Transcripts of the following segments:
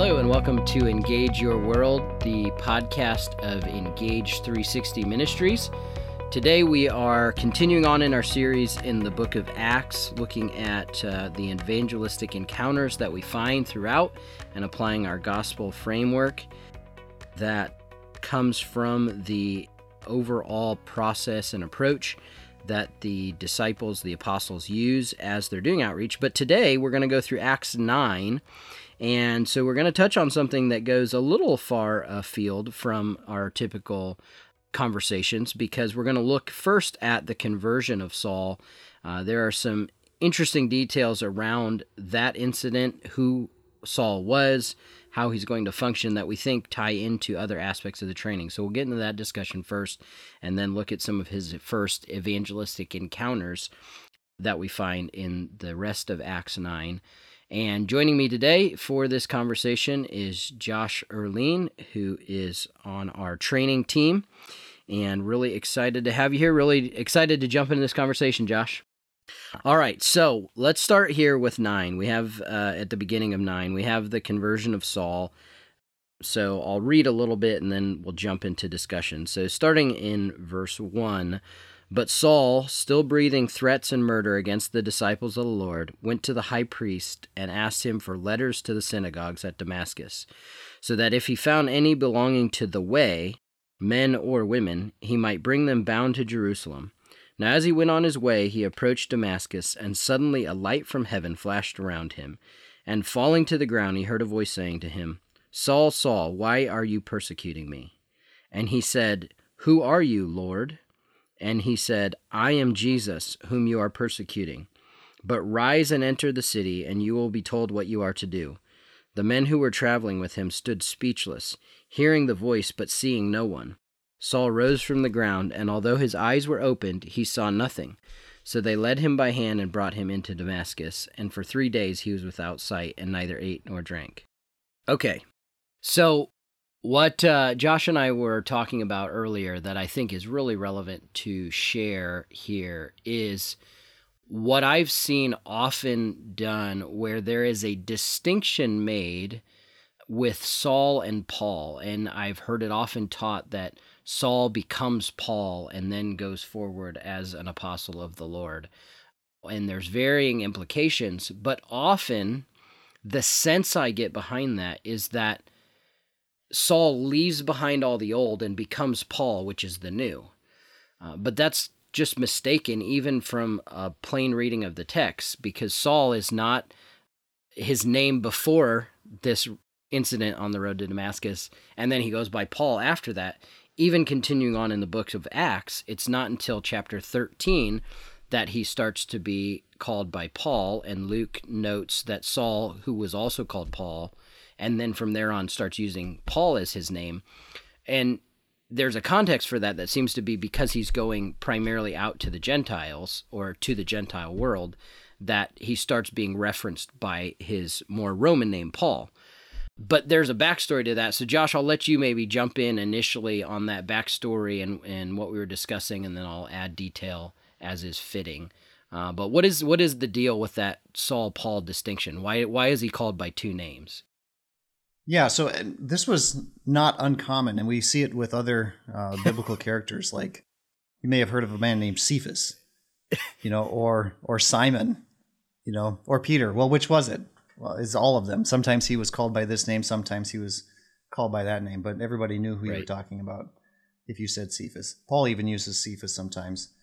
Hello, and welcome to Engage Your World, the podcast of Engage 360 Ministries. Today, we are continuing on in our series in the book of Acts, looking at uh, the evangelistic encounters that we find throughout and applying our gospel framework that comes from the overall process and approach that the disciples, the apostles, use as they're doing outreach. But today, we're going to go through Acts 9 and so we're going to touch on something that goes a little far afield from our typical conversations because we're going to look first at the conversion of Saul. Uh, there are some interesting details around that incident, who Saul was, how he's going to function that we think tie into other aspects of the training. So we'll get into that discussion first and then look at some of his first evangelistic encounters that we find in the rest of Acts 9. And joining me today for this conversation is Josh Erline, who is on our training team. And really excited to have you here. Really excited to jump into this conversation, Josh. All right, so let's start here with nine. We have uh, at the beginning of nine, we have the conversion of Saul. So I'll read a little bit and then we'll jump into discussion. So starting in verse one, but Saul, still breathing threats and murder against the disciples of the Lord, went to the high priest and asked him for letters to the synagogues at Damascus, so that if he found any belonging to the way, men or women, he might bring them bound to Jerusalem. Now, as he went on his way, he approached Damascus, and suddenly a light from heaven flashed around him. And falling to the ground, he heard a voice saying to him, Saul, Saul, why are you persecuting me? And he said, Who are you, Lord? And he said, I am Jesus, whom you are persecuting. But rise and enter the city, and you will be told what you are to do. The men who were traveling with him stood speechless, hearing the voice, but seeing no one. Saul rose from the ground, and although his eyes were opened, he saw nothing. So they led him by hand and brought him into Damascus, and for three days he was without sight, and neither ate nor drank. Okay, so what uh, Josh and I were talking about earlier that I think is really relevant to share here is what I've seen often done where there is a distinction made with Saul and Paul. And I've heard it often taught that Saul becomes Paul and then goes forward as an apostle of the Lord. And there's varying implications, but often the sense I get behind that is that Saul leaves behind all the old and becomes Paul, which is the new. Uh, but that's just mistaken, even from a plain reading of the text, because Saul is not his name before this incident on the road to Damascus, and then he goes by Paul after that. Even continuing on in the books of Acts, it's not until chapter 13 that he starts to be called by Paul, and Luke notes that Saul, who was also called Paul, and then from there on starts using Paul as his name. And there's a context for that that seems to be because he's going primarily out to the Gentiles or to the Gentile world that he starts being referenced by his more Roman name, Paul. But there's a backstory to that. So, Josh, I'll let you maybe jump in initially on that backstory and, and what we were discussing, and then I'll add detail as is fitting. Uh, but what is what is the deal with that Saul Paul distinction? Why why is he called by two names? Yeah, so uh, this was not uncommon, and we see it with other uh, biblical characters. Like you may have heard of a man named Cephas, you know, or or Simon, you know, or Peter. Well, which was it? Well, it's all of them. Sometimes he was called by this name, sometimes he was called by that name, but everybody knew who right. you were talking about if you said Cephas. Paul even uses Cephas sometimes.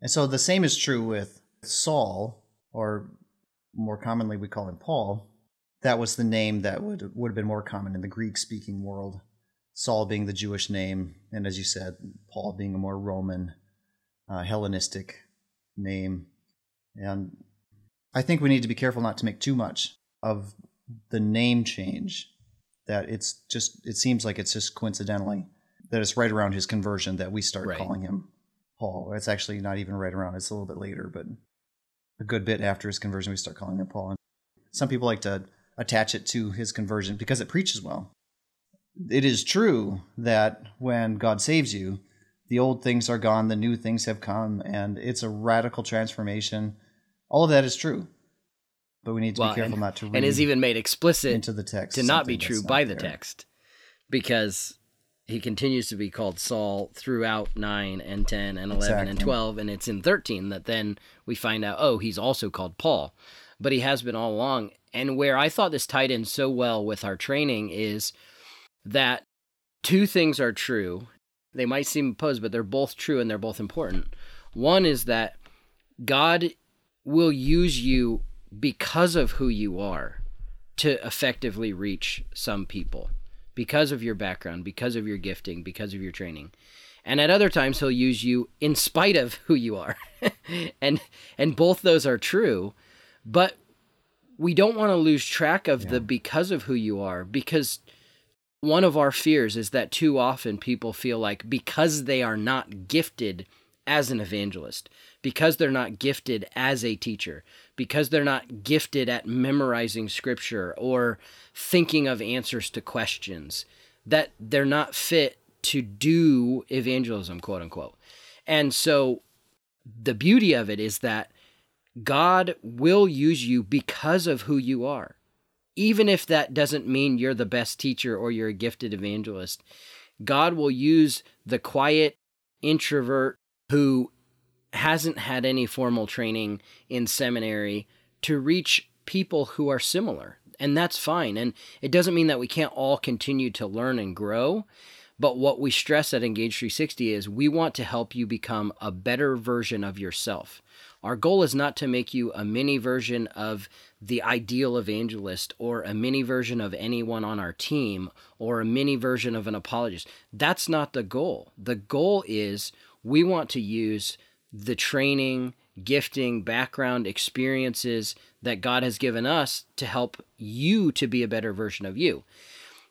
And so the same is true with Saul, or more commonly we call him Paul that was the name that would would have been more common in the Greek speaking world. Saul being the Jewish name, and as you said, Paul being a more Roman, uh, Hellenistic name. And I think we need to be careful not to make too much of the name change. That it's just it seems like it's just coincidentally that it's right around his conversion that we start right. calling him Paul. It's actually not even right around; it's a little bit later, but a good bit after his conversion, we start calling him Paul. And some people like to attach it to his conversion because it preaches well. It is true that when God saves you, the old things are gone, the new things have come, and it's a radical transformation. All of that is true. but we need to Well, be careful and, not to read and is even made explicit into the text to not be true that's by not the text because he continues to be called Saul throughout 9 and 10 and 11 and 12 and it's in 13 that then we find out oh he's also called Paul but he has been all along and where I thought this tied in so well with our training is that two things are true they might seem opposed but they're both true and they're both important one is that God will use you because of who you are to effectively reach some people because of your background, because of your gifting, because of your training. And at other times he'll use you in spite of who you are. and and both those are true, but we don't want to lose track of the because of who you are because one of our fears is that too often people feel like because they are not gifted as an evangelist, because they're not gifted as a teacher, because they're not gifted at memorizing scripture or thinking of answers to questions, that they're not fit to do evangelism, quote unquote. And so the beauty of it is that God will use you because of who you are. Even if that doesn't mean you're the best teacher or you're a gifted evangelist, God will use the quiet introvert who hasn't had any formal training in seminary to reach people who are similar. And that's fine. And it doesn't mean that we can't all continue to learn and grow. But what we stress at Engage 360 is we want to help you become a better version of yourself. Our goal is not to make you a mini version of the ideal evangelist or a mini version of anyone on our team or a mini version of an apologist. That's not the goal. The goal is we want to use the training, gifting, background, experiences that God has given us to help you to be a better version of you.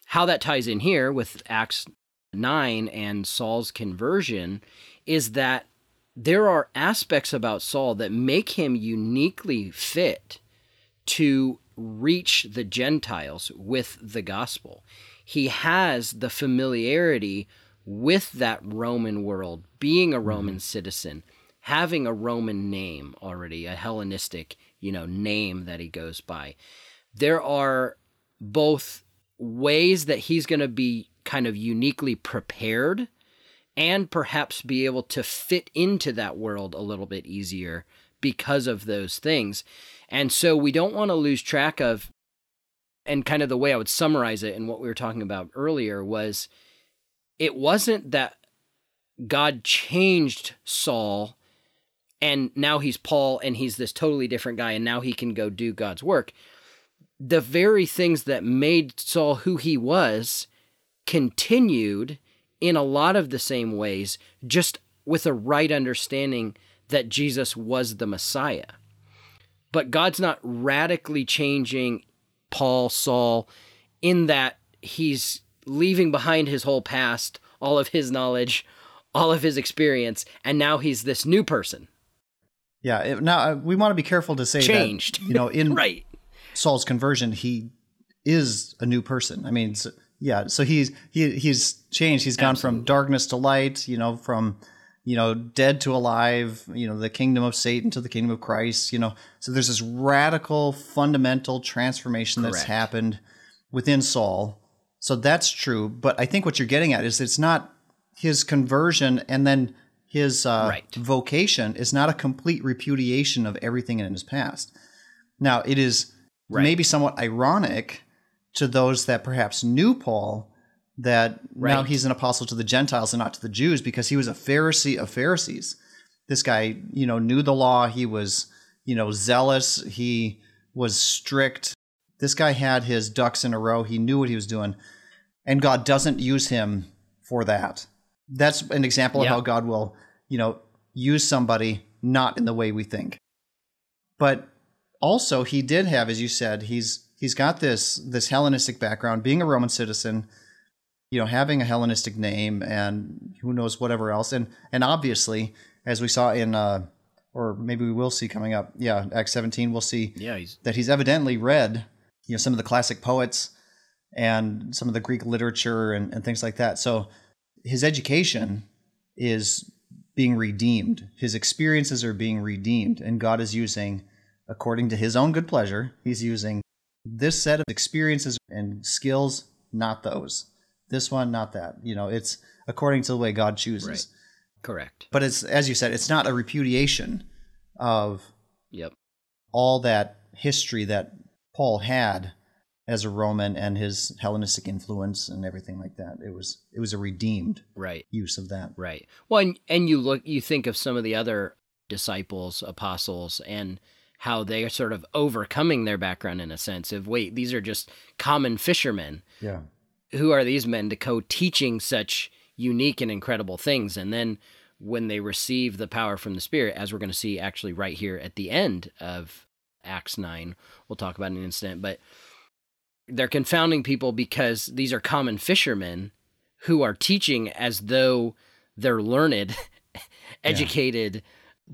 How that ties in here with Acts 9 and Saul's conversion is that there are aspects about Saul that make him uniquely fit to reach the Gentiles with the gospel. He has the familiarity with that Roman world, being a Roman mm-hmm. citizen, having a Roman name already, a Hellenistic, you know, name that he goes by. There are both ways that he's going to be kind of uniquely prepared and perhaps be able to fit into that world a little bit easier because of those things. And so we don't want to lose track of, and kind of the way I would summarize it and what we were talking about earlier was it wasn't that God changed Saul and now he's Paul and he's this totally different guy and now he can go do God's work. The very things that made Saul who he was continued in a lot of the same ways, just with a right understanding that Jesus was the Messiah. But God's not radically changing Paul, Saul, in that he's leaving behind his whole past, all of his knowledge, all of his experience, and now he's this new person. Yeah. It, now uh, we want to be careful to say Changed. That, you know, in Right. Saul's conversion, he is a new person. I mean, yeah. So he's he he's changed. He's gone from darkness to light. You know, from you know dead to alive. You know, the kingdom of Satan to the kingdom of Christ. You know, so there's this radical, fundamental transformation that's happened within Saul. So that's true. But I think what you're getting at is it's not his conversion and then his uh, Right. vocation is not a complete repudiation of everything in his past. Now, it is maybe somewhat ironic to those that perhaps knew Paul that now he's an apostle to the Gentiles and not to the Jews because he was a Pharisee of Pharisees. This guy, you know, knew the law. He was, you know, zealous. He was strict. This guy had his ducks in a row. He knew what he was doing. And God doesn't use him for that. That's an example of how God will, you know, use somebody not in the way we think. But also he did have, as you said, he's he's got this this Hellenistic background, being a Roman citizen, you know, having a Hellenistic name and who knows whatever else. And and obviously, as we saw in uh or maybe we will see coming up, yeah, Acts 17, we'll see Yeah, he's that he's evidently read, you know, some of the classic poets and some of the Greek literature and, and things like that. So his education is being redeemed. His experiences are being redeemed, and God is using according to his own good pleasure, he's using this set of experiences and skills, not those. This one, not that. You know, it's according to the way God chooses. Right. Correct. But it's as you said, it's not a repudiation of Yep. all that history that Paul had as a Roman and his Hellenistic influence and everything like that. It was it was a redeemed Right. use of that. Right. Well, and, and you look, you think of some of the other disciples, apostles, and how they are sort of overcoming their background in a sense of wait, these are just common fishermen. Yeah. Who are these men to co teaching such unique and incredible things? And then when they receive the power from the Spirit, as we're going to see actually right here at the end of Acts 9, we'll talk about in an instant, but they're confounding people because these are common fishermen who are teaching as though they're learned, educated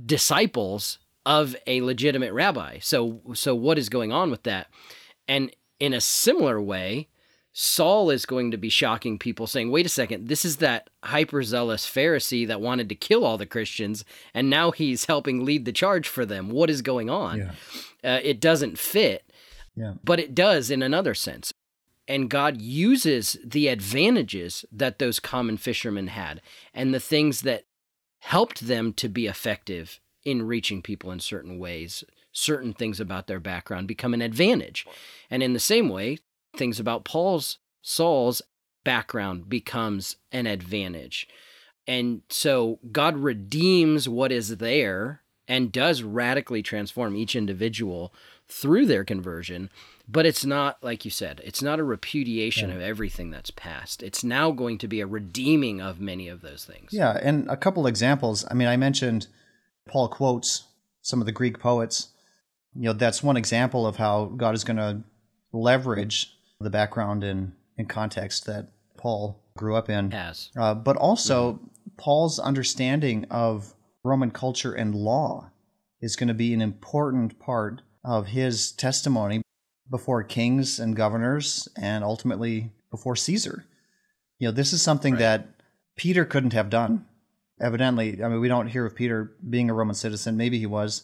disciples of a legitimate rabbi. So so what is going on with that? And in a similar way, Saul is going to be shocking people saying, "Wait a second, this is that hyper-zealous Pharisee that wanted to kill all the Christians and now he's helping lead the charge for them. What is going on?" Yeah. Uh, it doesn't fit Yeah. but it does in another sense. And God uses the advantages that those common fishermen had and the things that helped them to be effective in reaching people in certain ways. Certain things about their background become an advantage. And in the same way, things about Paul's, Saul's background becomes an advantage. And so God redeems what is there and does radically transform each individual through their conversion. But it's not, like you said, it's not a repudiation Yeah. of everything that's past. It's now going to be a redeeming of many of those things. Yeah, and a couple examples. I mean, I mentioned Paul quotes some of the Greek poets. You know, that's one example of how God is going to leverage the background and, and context that Paul grew up in. Has. Uh, but also, Paul's understanding of Roman culture and law is going to be an important part of his testimony before kings and governors and ultimately before Caesar. You know, this is something Right. that Peter couldn't have done. Evidently, I mean, we don't hear of Peter being a Roman citizen. Maybe he was.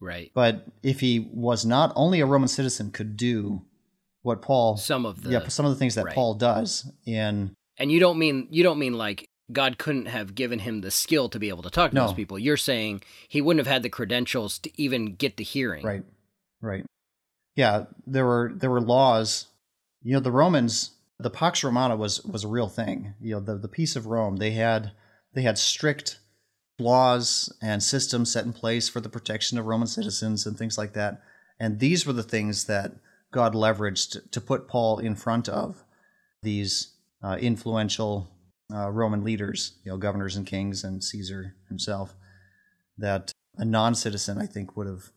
Right. But if he was not, only a Roman citizen could do what Paul, Some of the yeah, some of the things that right. Paul does in And you don't mean you don't mean like God couldn't have given him the skill to be able to talk to No. those people. You're saying he wouldn't have had the credentials to even get the hearing. Right. Right. Yeah, there were there were laws. You know, the Romans, the Pax Romana was was a real thing. You know, the the peace of Rome, they had they had strict laws and systems set in place for the protection of Roman citizens and things like that. And these were the things that God leveraged to put Paul in front of these uh, influential uh, Roman leaders, you know, governors and kings and Caesar himself, that a non-citizen, I think, would have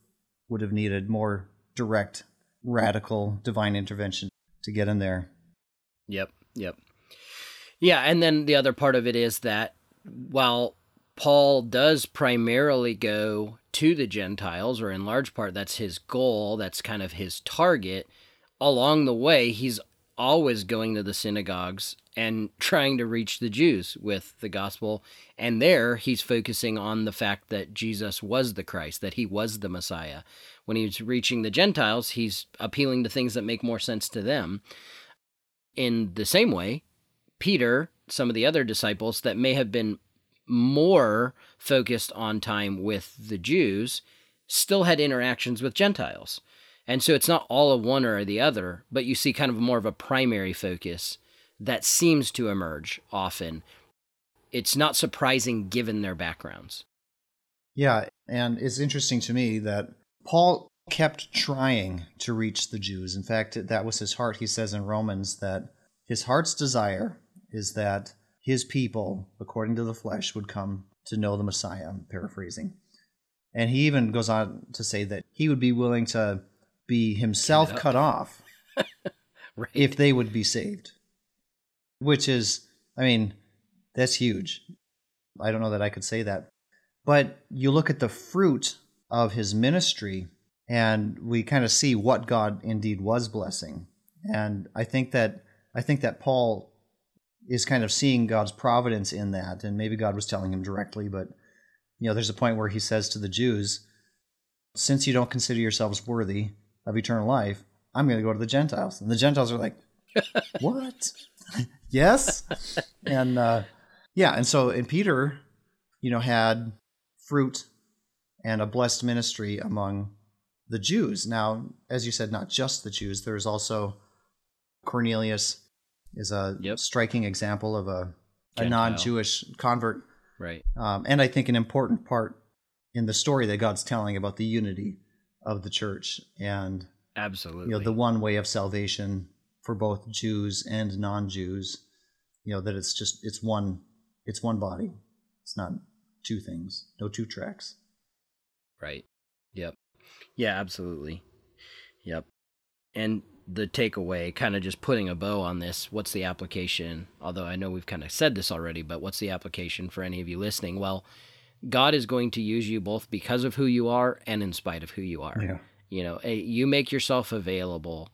would have needed more direct, radical divine intervention to get in there. Yep. Yep. Yeah, and then the other part of it is that while Paul does primarily go to the Gentiles, or in large part that's his goal, that's kind of his target, along the way he's always going to the synagogues and trying to reach the Jews with the gospel. And there he's focusing on the fact that Jesus was the Christ, that he was the Messiah. When he's reaching the Gentiles, he's appealing to things that make more sense to them. In the same way, Peter, some of the other disciples that may have been more focused on time with the Jews, still had interactions with Gentiles. And so it's not all of one or the other, but you see kind of more of a primary focus that seems to emerge often. It's not surprising given their backgrounds. Yeah, and it's interesting to me that Paul kept trying to reach the Jews. In fact, that was his heart. He says in Romans that his heart's desire is that his people, according to the flesh, would come to know the Messiah. I'm paraphrasing. And he even goes on to say that he would be willing to be himself Give it up. cut off Right. if they would be saved. Which is, I mean, that's huge. I don't know that I could say that. But you look at the fruit of his ministry, and we kind of see what God indeed was blessing. And I think that I think that Paul is kind of seeing God's providence in that, and maybe God was telling him directly, but you know, there's a point where he says to the Jews, since you don't consider yourselves worthy of eternal life, I'm going to go to the Gentiles. And the Gentiles are like, what? yes. And uh, yeah, and so and Peter, you know, had fruit and a blessed ministry among the Jews. Now, as you said, not just the Jews. There's also Cornelius is a Yep. striking example of a, a non-Jewish convert, Right. um, and I think an important part in the story that God's telling about the unity of the church and Absolutely. you know the one way of salvation for both Jews and non-Jews. You know that it's just it's one it's one body. It's not two things. No two tracks. Right. Yep. Yeah, absolutely. Yep. And the takeaway, kind of just putting a bow on this, what's the application? Although I know we've kind of said this already, but what's the application for any of you listening? Well, God is going to use you both because of who you are and in spite of who you are. Yeah. You know, eh, you make yourself available.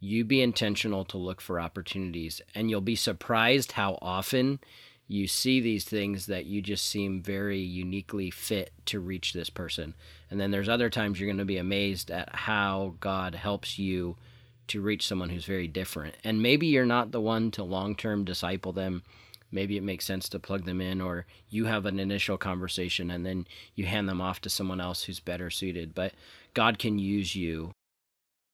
You be intentional to look for opportunities, and you'll be surprised how often you see these things that you just seem very uniquely fit to reach this person. And then there's other times you're going to be amazed at how God helps you to reach someone who's very different. And maybe you're not the one to long term disciple them. Maybe it makes sense to plug them in, or you have an initial conversation and then you hand them off to someone else who's better suited. But God can use you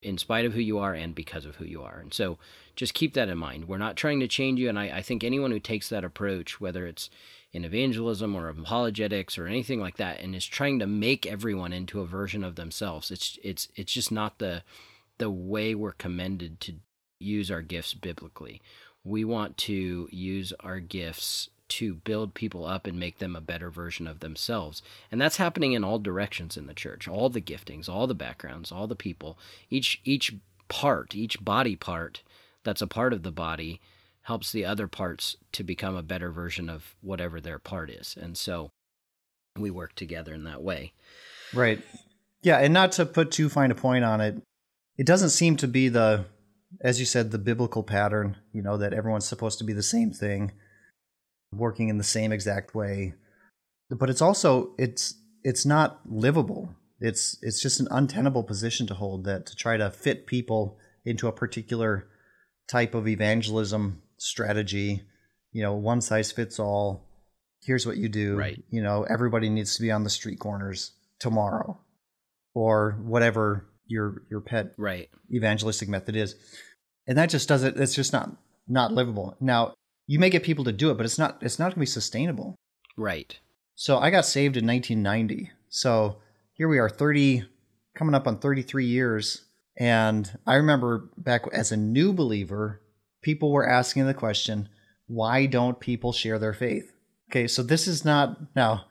in spite of who you are and because of who you are. And so just keep that in mind. We're not trying to change you. And I, I think anyone who takes that approach, whether it's in evangelism or apologetics or anything like that, and is trying to make everyone into a version of themselves, it's it's it's just not the the way we're commended to use our gifts biblically. We want to use our gifts to build people up and make them a better version of themselves. And that's happening in all directions in the church. All the giftings, all the backgrounds, all the people, each each part, each body part that's a part of the body helps the other parts to become a better version of whatever their part is. And so we work together in that way. Right. Yeah, and not to put too fine a point on it, it doesn't seem to be the, as you said, the biblical pattern. You know that everyone's supposed to be the same thing, working in the same exact way. But it's also it's it's not livable. It's it's just an untenable position to hold that to try to fit people into a particular type of evangelism strategy. You know, one size fits all. Here's what you do. Right. You know, everybody needs to be on the street corners tomorrow, or whatever your your pet Right. evangelistic method is. And that just doesn't it's just not not livable. Now you may get people to do it but it's not it's not going to be sustainable. Right. so i got saved in 1990 so here we are 30 coming up on 33 years. And i remember back as a new believer people were asking the question why don't people share their faith? Okay so this is not now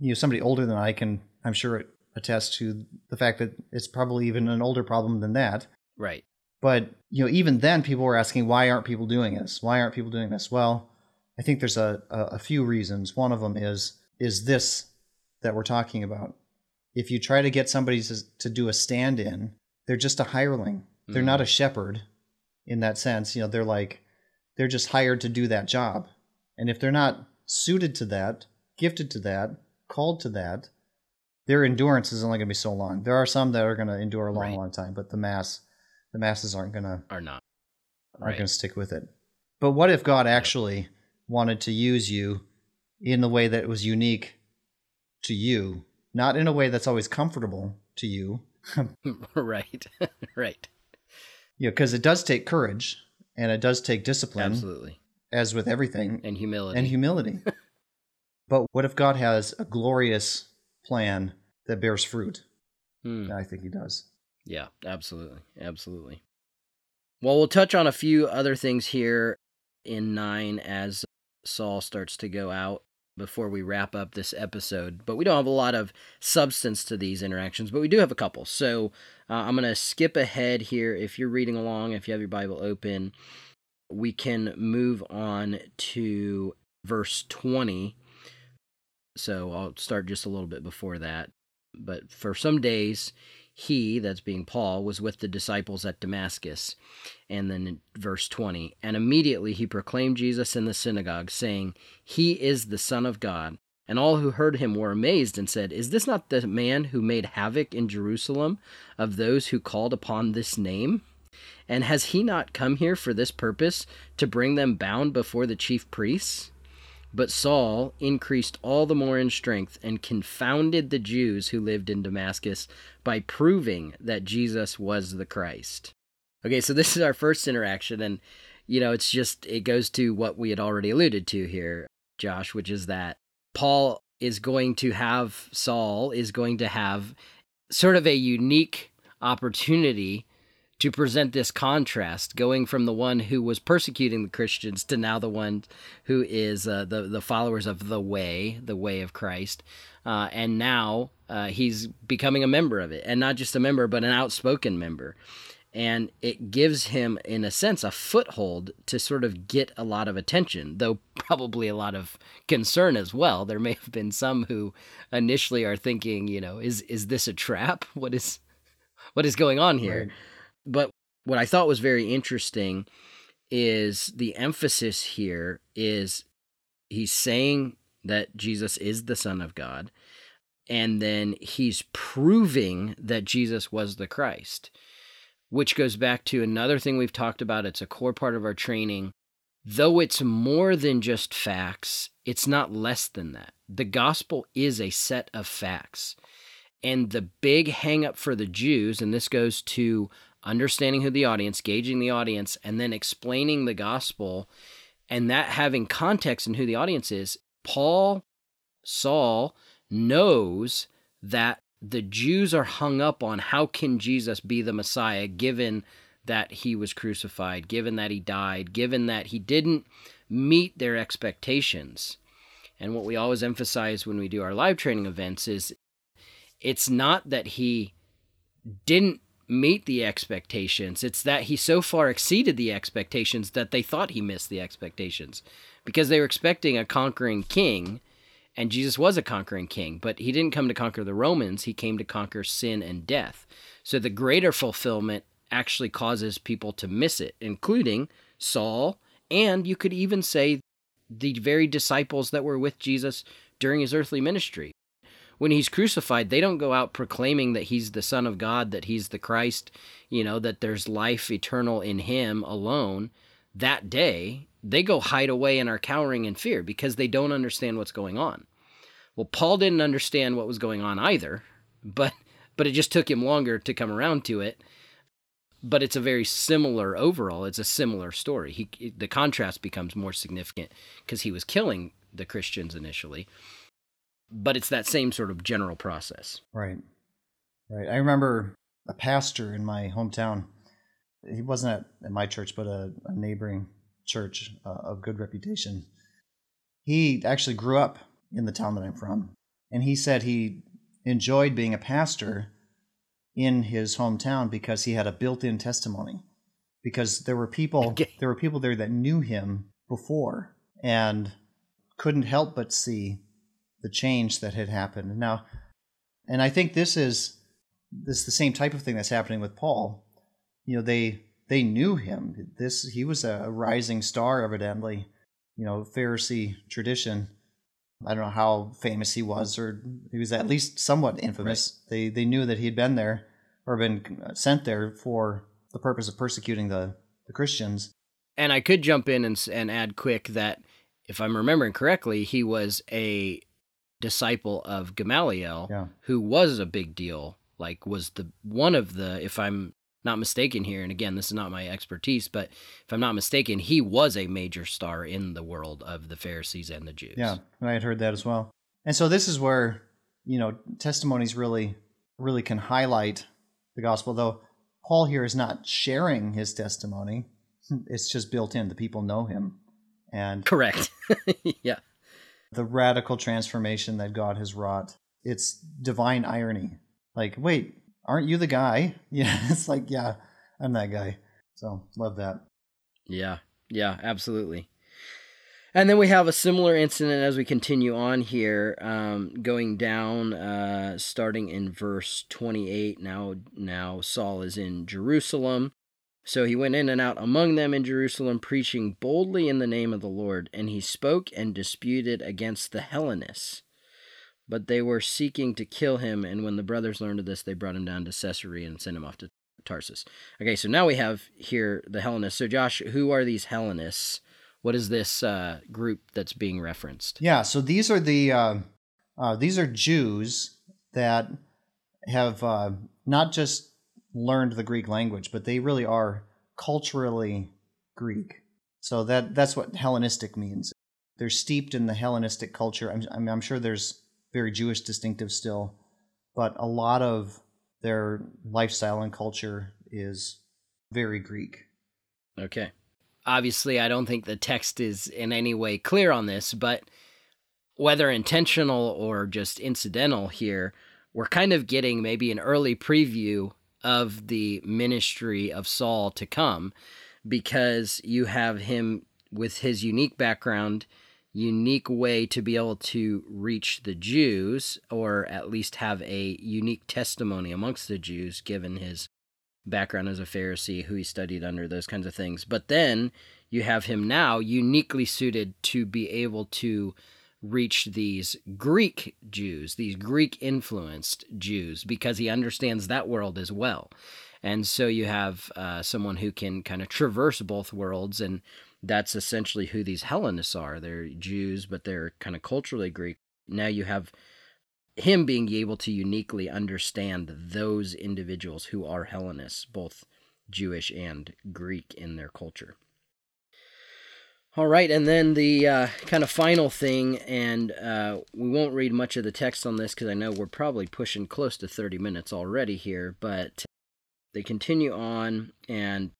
you know somebody older than i can i'm sure attest to the fact that it's probably even an older problem than that Right. but you know, even then, people were asking, why aren't people doing this? Why aren't people doing this? Well, I think there's a, a, a few reasons. One of them is is this that we're talking about. If you try to get somebody to, to do a stand-in, they're just a hireling. They're not a mm. shepherd in that sense. You know, they're like they're just hired to do that job. And if they're not suited to that, gifted to that, called to that, their endurance is only going to be so long. There are some that are going to endure a long, Right. long time, but the mass, the masses aren't going to are not. aren't Right. going to stick with it. But what if God actually wanted to use you in the way that was unique to you, not in a way that's always comfortable to you? right. right. Know, because it does take courage and it does take discipline, Absolutely. as with everything, And humility. and humility. but what if God has a glorious plan that bears fruit? Hmm. I think He does. Yeah, absolutely. Absolutely. Well, we'll touch on a few other things here in 9 as Saul starts to go out before we wrap up this episode. But we don't have a lot of substance to these interactions, but we do have a couple. So uh, I'm going to skip ahead here. If you're reading along, if you have your Bible open, we can move on to verse 20. So I'll start just a little bit before that. But for some days, he, that's being Paul, was with the disciples at Damascus. And then verse 20, and immediately he proclaimed Jesus in the synagogue, saying, He is the Son of God. And all who heard him were amazed and said, Is this not the man who made havoc in Jerusalem of those who called upon this name? And has he not come here for this purpose, to bring them bound before the chief priests? But Saul increased all the more in strength and confounded the Jews who lived in Damascus by proving that Jesus was the Christ. Okay, so this is our first interaction, and you know, it's just, it goes to what we had already alluded to here, Josh, which is that Paul is going to have, Saul is going to have sort of a unique opportunity to present this contrast, going from the one who was persecuting the Christians to now the one who is uh, the the followers of the way, the way of Christ, uh, and now uh, he's becoming a member of it, and not just a member, but an outspoken member. And it gives him, in a sense, a foothold to sort of get a lot of attention, though probably a lot of concern as well. There may have been some who initially are thinking, you know, is is this a trap? What is what is going on here? Right. But what I thought was very interesting is the emphasis here is he's saying that Jesus is the Son of God, and then he's proving that Jesus was the Christ, which goes back to another thing we've talked about. It's a core part of our training. Though it's more than just facts, it's not less than that. The gospel is a set of facts. And the big hangup for the Jews, and this goes to understanding who the audience, gauging the audience, and then explaining the gospel, and that having context in who the audience is, Paul, Saul knows that the Jews are hung up on how can Jesus be the Messiah given that he was crucified, given that he died, given that he didn't meet their expectations. And what we always emphasize when we do our live training events is it's not that he didn't meet the expectations. It's that he so far exceeded the expectations that they thought he missed the expectations because they were expecting a conquering king and Jesus was a conquering king, but he didn't come to conquer the Romans, he came to conquer sin and death. So the greater fulfillment actually causes people to miss it, including Saul, and you could even say the very disciples that were with Jesus during his earthly ministry when he's crucified, they don't go out proclaiming that he's the Son of God, that he's the Christ, you know, that there's life eternal in him alone. That day, they go hide away and are cowering in fear because they don't understand what's going on. Well, Paul didn't understand what was going on either, but but it just took him longer to come around to it. But it's a very similar overall. It's a similar story. He the contrast becomes more significant because he was killing the Christians initially but it's that same sort of general process. Right. Right. I remember a pastor in my hometown. He wasn't at, at my church, but a, a neighboring church uh, of good reputation. He actually grew up in the town that I'm from. And he said he enjoyed being a pastor in his hometown because he had a built-in testimony because there were people okay. there were people there that knew him before and couldn't help but see the change that had happened. Now, and I think this is this is the same type of thing that's happening with Paul. You know, they they knew him. This he was a rising star, evidently. You know, Pharisee tradition. I don't know how famous he was, or he was at least somewhat infamous. Right. They they knew that he had been there or been uh, sent there for the purpose of persecuting the the Christians. And I could jump in and and add quick that if I'm remembering correctly, he was a disciple of Gamaliel, yeah. who was a big deal, like was the one of the, if I'm not mistaken here, and again, this is not my expertise, but if I'm not mistaken, he was a major star in the world of the Pharisees and the Jews. Yeah, I had heard that as well. And so this is where, you know, testimonies really, really can highlight the gospel, though Paul here is not sharing his testimony. It's just built in. The people know him. And correct. yeah the radical transformation that God has wrought. It's divine irony. Like, wait, aren't you the guy? Yeah, it's like, yeah, I'm that guy. So, love that. Yeah, yeah, absolutely. And then we have a similar incident as we continue on here, um, going down, uh, starting in verse 28. Now, now Saul is in Jerusalem. So he went in and out among them in Jerusalem, preaching boldly in the name of the Lord, and he spoke and disputed against the Hellenists. but they were seeking to kill him. And when the brothers learned of this, they brought him down to Caesarea and sent him off to Tarsus. Okay, so now we have here the Hellenists. So, Josh, who are these Hellenists? What is this uh, group that's being referenced? Yeah, so these are the uh, uh, these are Jews that have uh, not just learned the Greek language, but they really are culturally Greek. So that that's what Hellenistic means. They're steeped in the Hellenistic culture. I'm, I'm sure there's very Jewish distinctive still, but a lot of their lifestyle and culture is very Greek. Okay. Obviously, I don't think the text is in any way clear on this, but whether intentional or just incidental here, we're kind of getting maybe an early preview of the ministry of Saul to come because you have him with his unique background unique way to be able to reach the Jews, or at least have a unique testimony amongst the Jews, given his background as a Pharisee, who he studied under, those kinds of things. But then you have him now uniquely suited to be able to reach these Greek Jews, these Greek influenced Jews, because he understands that world as well. And so you have uh, someone who can kind of traverse both worlds and that's essentially who these Hellenists are. They're Jews, but they're kind of culturally Greek. Now you have him being able to uniquely understand those individuals who are Hellenists, both Jewish and Greek in their culture. All right, and then the uh, kind of final thing, and uh, we won't read much of the text on this because I know we're probably pushing close to 30 minutes already here, but they continue on, and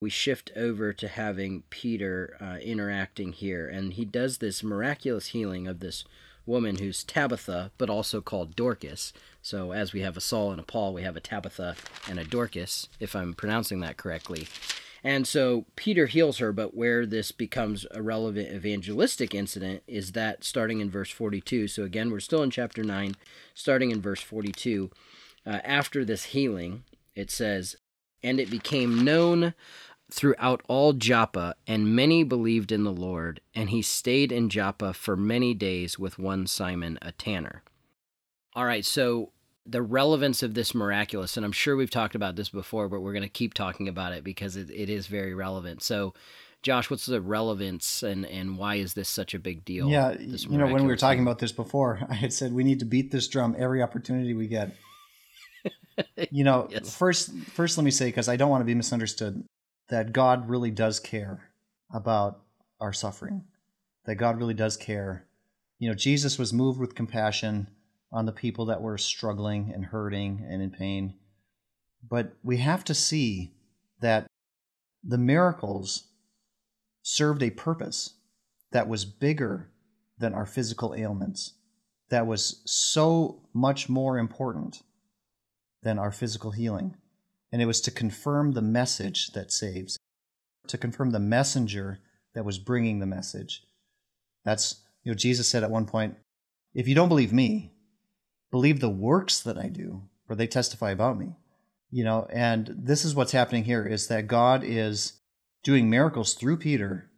we shift over to having Peter uh, interacting here, and he does this miraculous healing of this woman who's Tabitha, but also called Dorcas. So, as we have a Saul and a Paul, we have a Tabitha and a Dorcas, if I'm pronouncing that correctly. And so Peter heals her, but where this becomes a relevant evangelistic incident is that starting in verse 42. So, again, we're still in chapter 9, starting in verse 42. Uh, after this healing, it says, And it became known throughout all Joppa, and many believed in the Lord, and he stayed in Joppa for many days with one Simon, a tanner. All right, so the relevance of this miraculous, and I'm sure we've talked about this before, but we're going to keep talking about it because it, it is very relevant. So, Josh, what's the relevance and, and why is this such a big deal? Yeah, you know, when we were talking about this before, I had said we need to beat this drum every opportunity we get. you know, yes. first, first, let me say because I don't want to be misunderstood that God really does care about our suffering, that God really does care. You know, Jesus was moved with compassion on the people that were struggling and hurting and in pain. But we have to see that the miracles served a purpose that was bigger than our physical ailments, that was so much more important than our physical healing and it was to confirm the message that saves, to confirm the messenger that was bringing the message. That's, you know, Jesus said at one point, if you don't believe me, believe the works that I do, for they testify about me. You know, and this is what's happening here is that God is doing miracles through Peter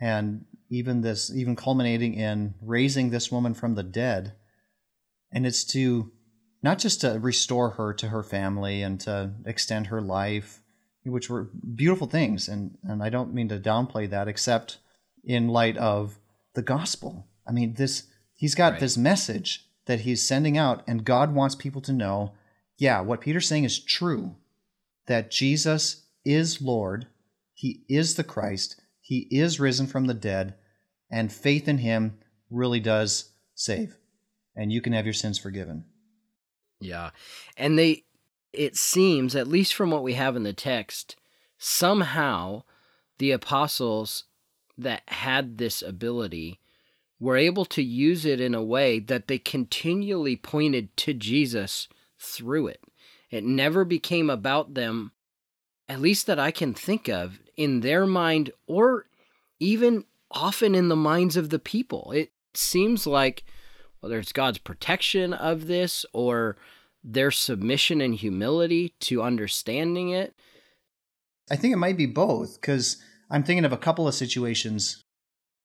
and even this even culminating in raising this woman from the dead and it's to not just to restore her to her family and to extend her life, which were beautiful things. And, and I don't mean to downplay that, except in light of the gospel. I mean, this he's got right. this message that he's sending out, and God wants people to know, yeah, what Peter's saying is true, that Jesus is Lord, he is the Christ, he is risen from the dead, and faith in him really does save. And you can have your sins forgiven. Yeah. And they, it seems, at least from what we have in the text, somehow the apostles that had this ability were able to use it in a way that they continually pointed to Jesus through it. It never became about them, at least that I can think of, in their mind or even often in the minds of the people. It seems like whether it's God's protection of this or their submission and humility to understanding it? I think it might be both because I'm thinking of a couple of situations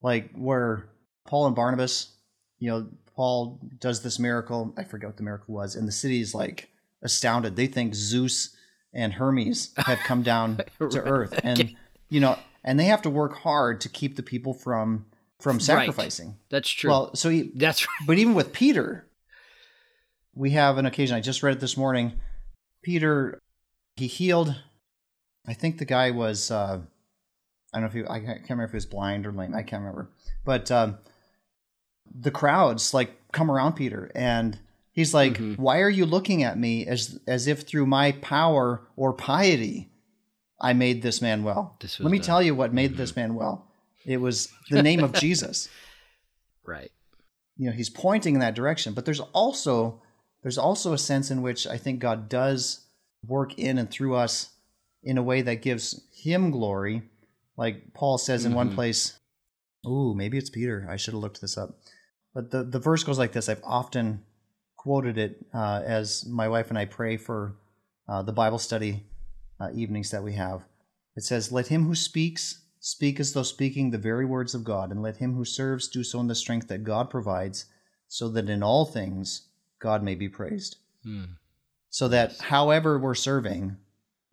like where Paul and Barnabas, you know, Paul does this miracle. I forget what the miracle was, and the city is like astounded. They think Zeus and Hermes have come down to earth, and you know, and they have to work hard to keep the people from from sacrificing. Right. That's true. Well, so he, that's right. But even with Peter, we have an occasion. I just read it this morning. Peter, he healed. I think the guy was. Uh, I don't know if he. I can't remember if he was blind or lame. I can't remember. But um, the crowds like come around Peter, and he's like, mm-hmm. "Why are you looking at me as as if through my power or piety I made this man well?" This Let me the, tell you what made mm-hmm. this man well. It was the name of Jesus. Right. You know, he's pointing in that direction, but there's also there's also a sense in which I think God does work in and through us in a way that gives him glory. Like Paul says mm-hmm. in one mm-hmm. place, ooh, maybe it's Peter. I should have looked this up. But the, the verse goes like this. I've often quoted it uh, as my wife and I pray for uh, the Bible study uh, evenings that we have. It says, Let him who speaks Speak as though speaking the very words of God, and let him who serves do so in the strength that God provides, so that in all things God may be praised. Hmm. So that however we're serving,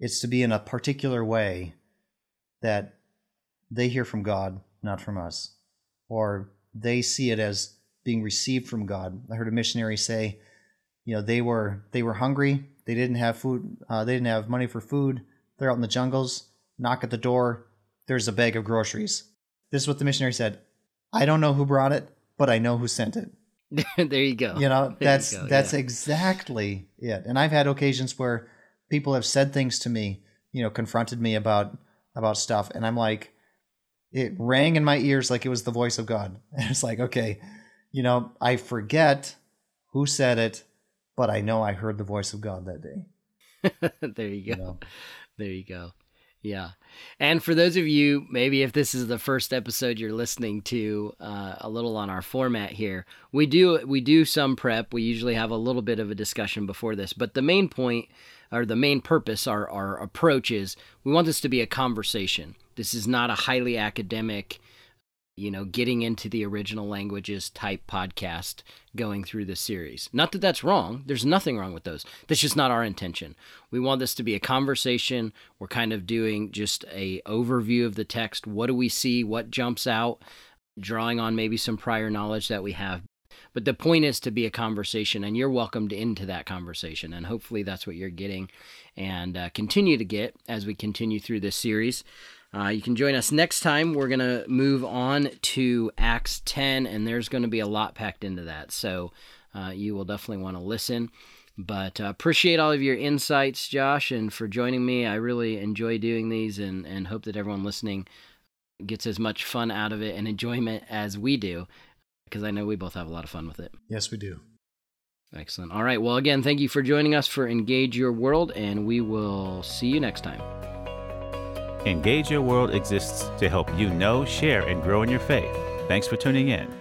it's to be in a particular way that they hear from God, not from us, or they see it as being received from God. I heard a missionary say, you know, they were they were hungry, they didn't have food, uh, they didn't have money for food. They're out in the jungles, knock at the door, there's a bag of groceries. This is what the missionary said. I don't know who brought it, but I know who sent it. there you go. You know, that's you go, that's yeah. exactly it. And I've had occasions where people have said things to me, you know, confronted me about about stuff, and I'm like, it rang in my ears like it was the voice of God. And it's like, okay, you know, I forget who said it, but I know I heard the voice of God that day. there you go. You know? There you go. Yeah. And for those of you, maybe if this is the first episode you're listening to, uh, a little on our format here, we do we do some prep. We usually have a little bit of a discussion before this, but the main point or the main purpose, our our approach is we want this to be a conversation. This is not a highly academic you know, getting into the original languages type podcast going through this series. Not that that's wrong. There's nothing wrong with those. That's just not our intention. We want this to be a conversation. We're kind of doing just a overview of the text. What do we see? What jumps out? Drawing on maybe some prior knowledge that we have. But the point is to be a conversation, and you're welcomed into that conversation. And hopefully that's what you're getting and uh, continue to get as we continue through this series. Uh, you can join us next time. We're going to move on to Acts 10, and there's going to be a lot packed into that. So uh, you will definitely want to listen. But uh, appreciate all of your insights, Josh, and for joining me. I really enjoy doing these and, and hope that everyone listening gets as much fun out of it and enjoyment as we do, because I know we both have a lot of fun with it. Yes, we do. Excellent. All right. Well, again, thank you for joining us for Engage Your World, and we will see you next time. Engage Your World exists to help you know, share, and grow in your faith. Thanks for tuning in.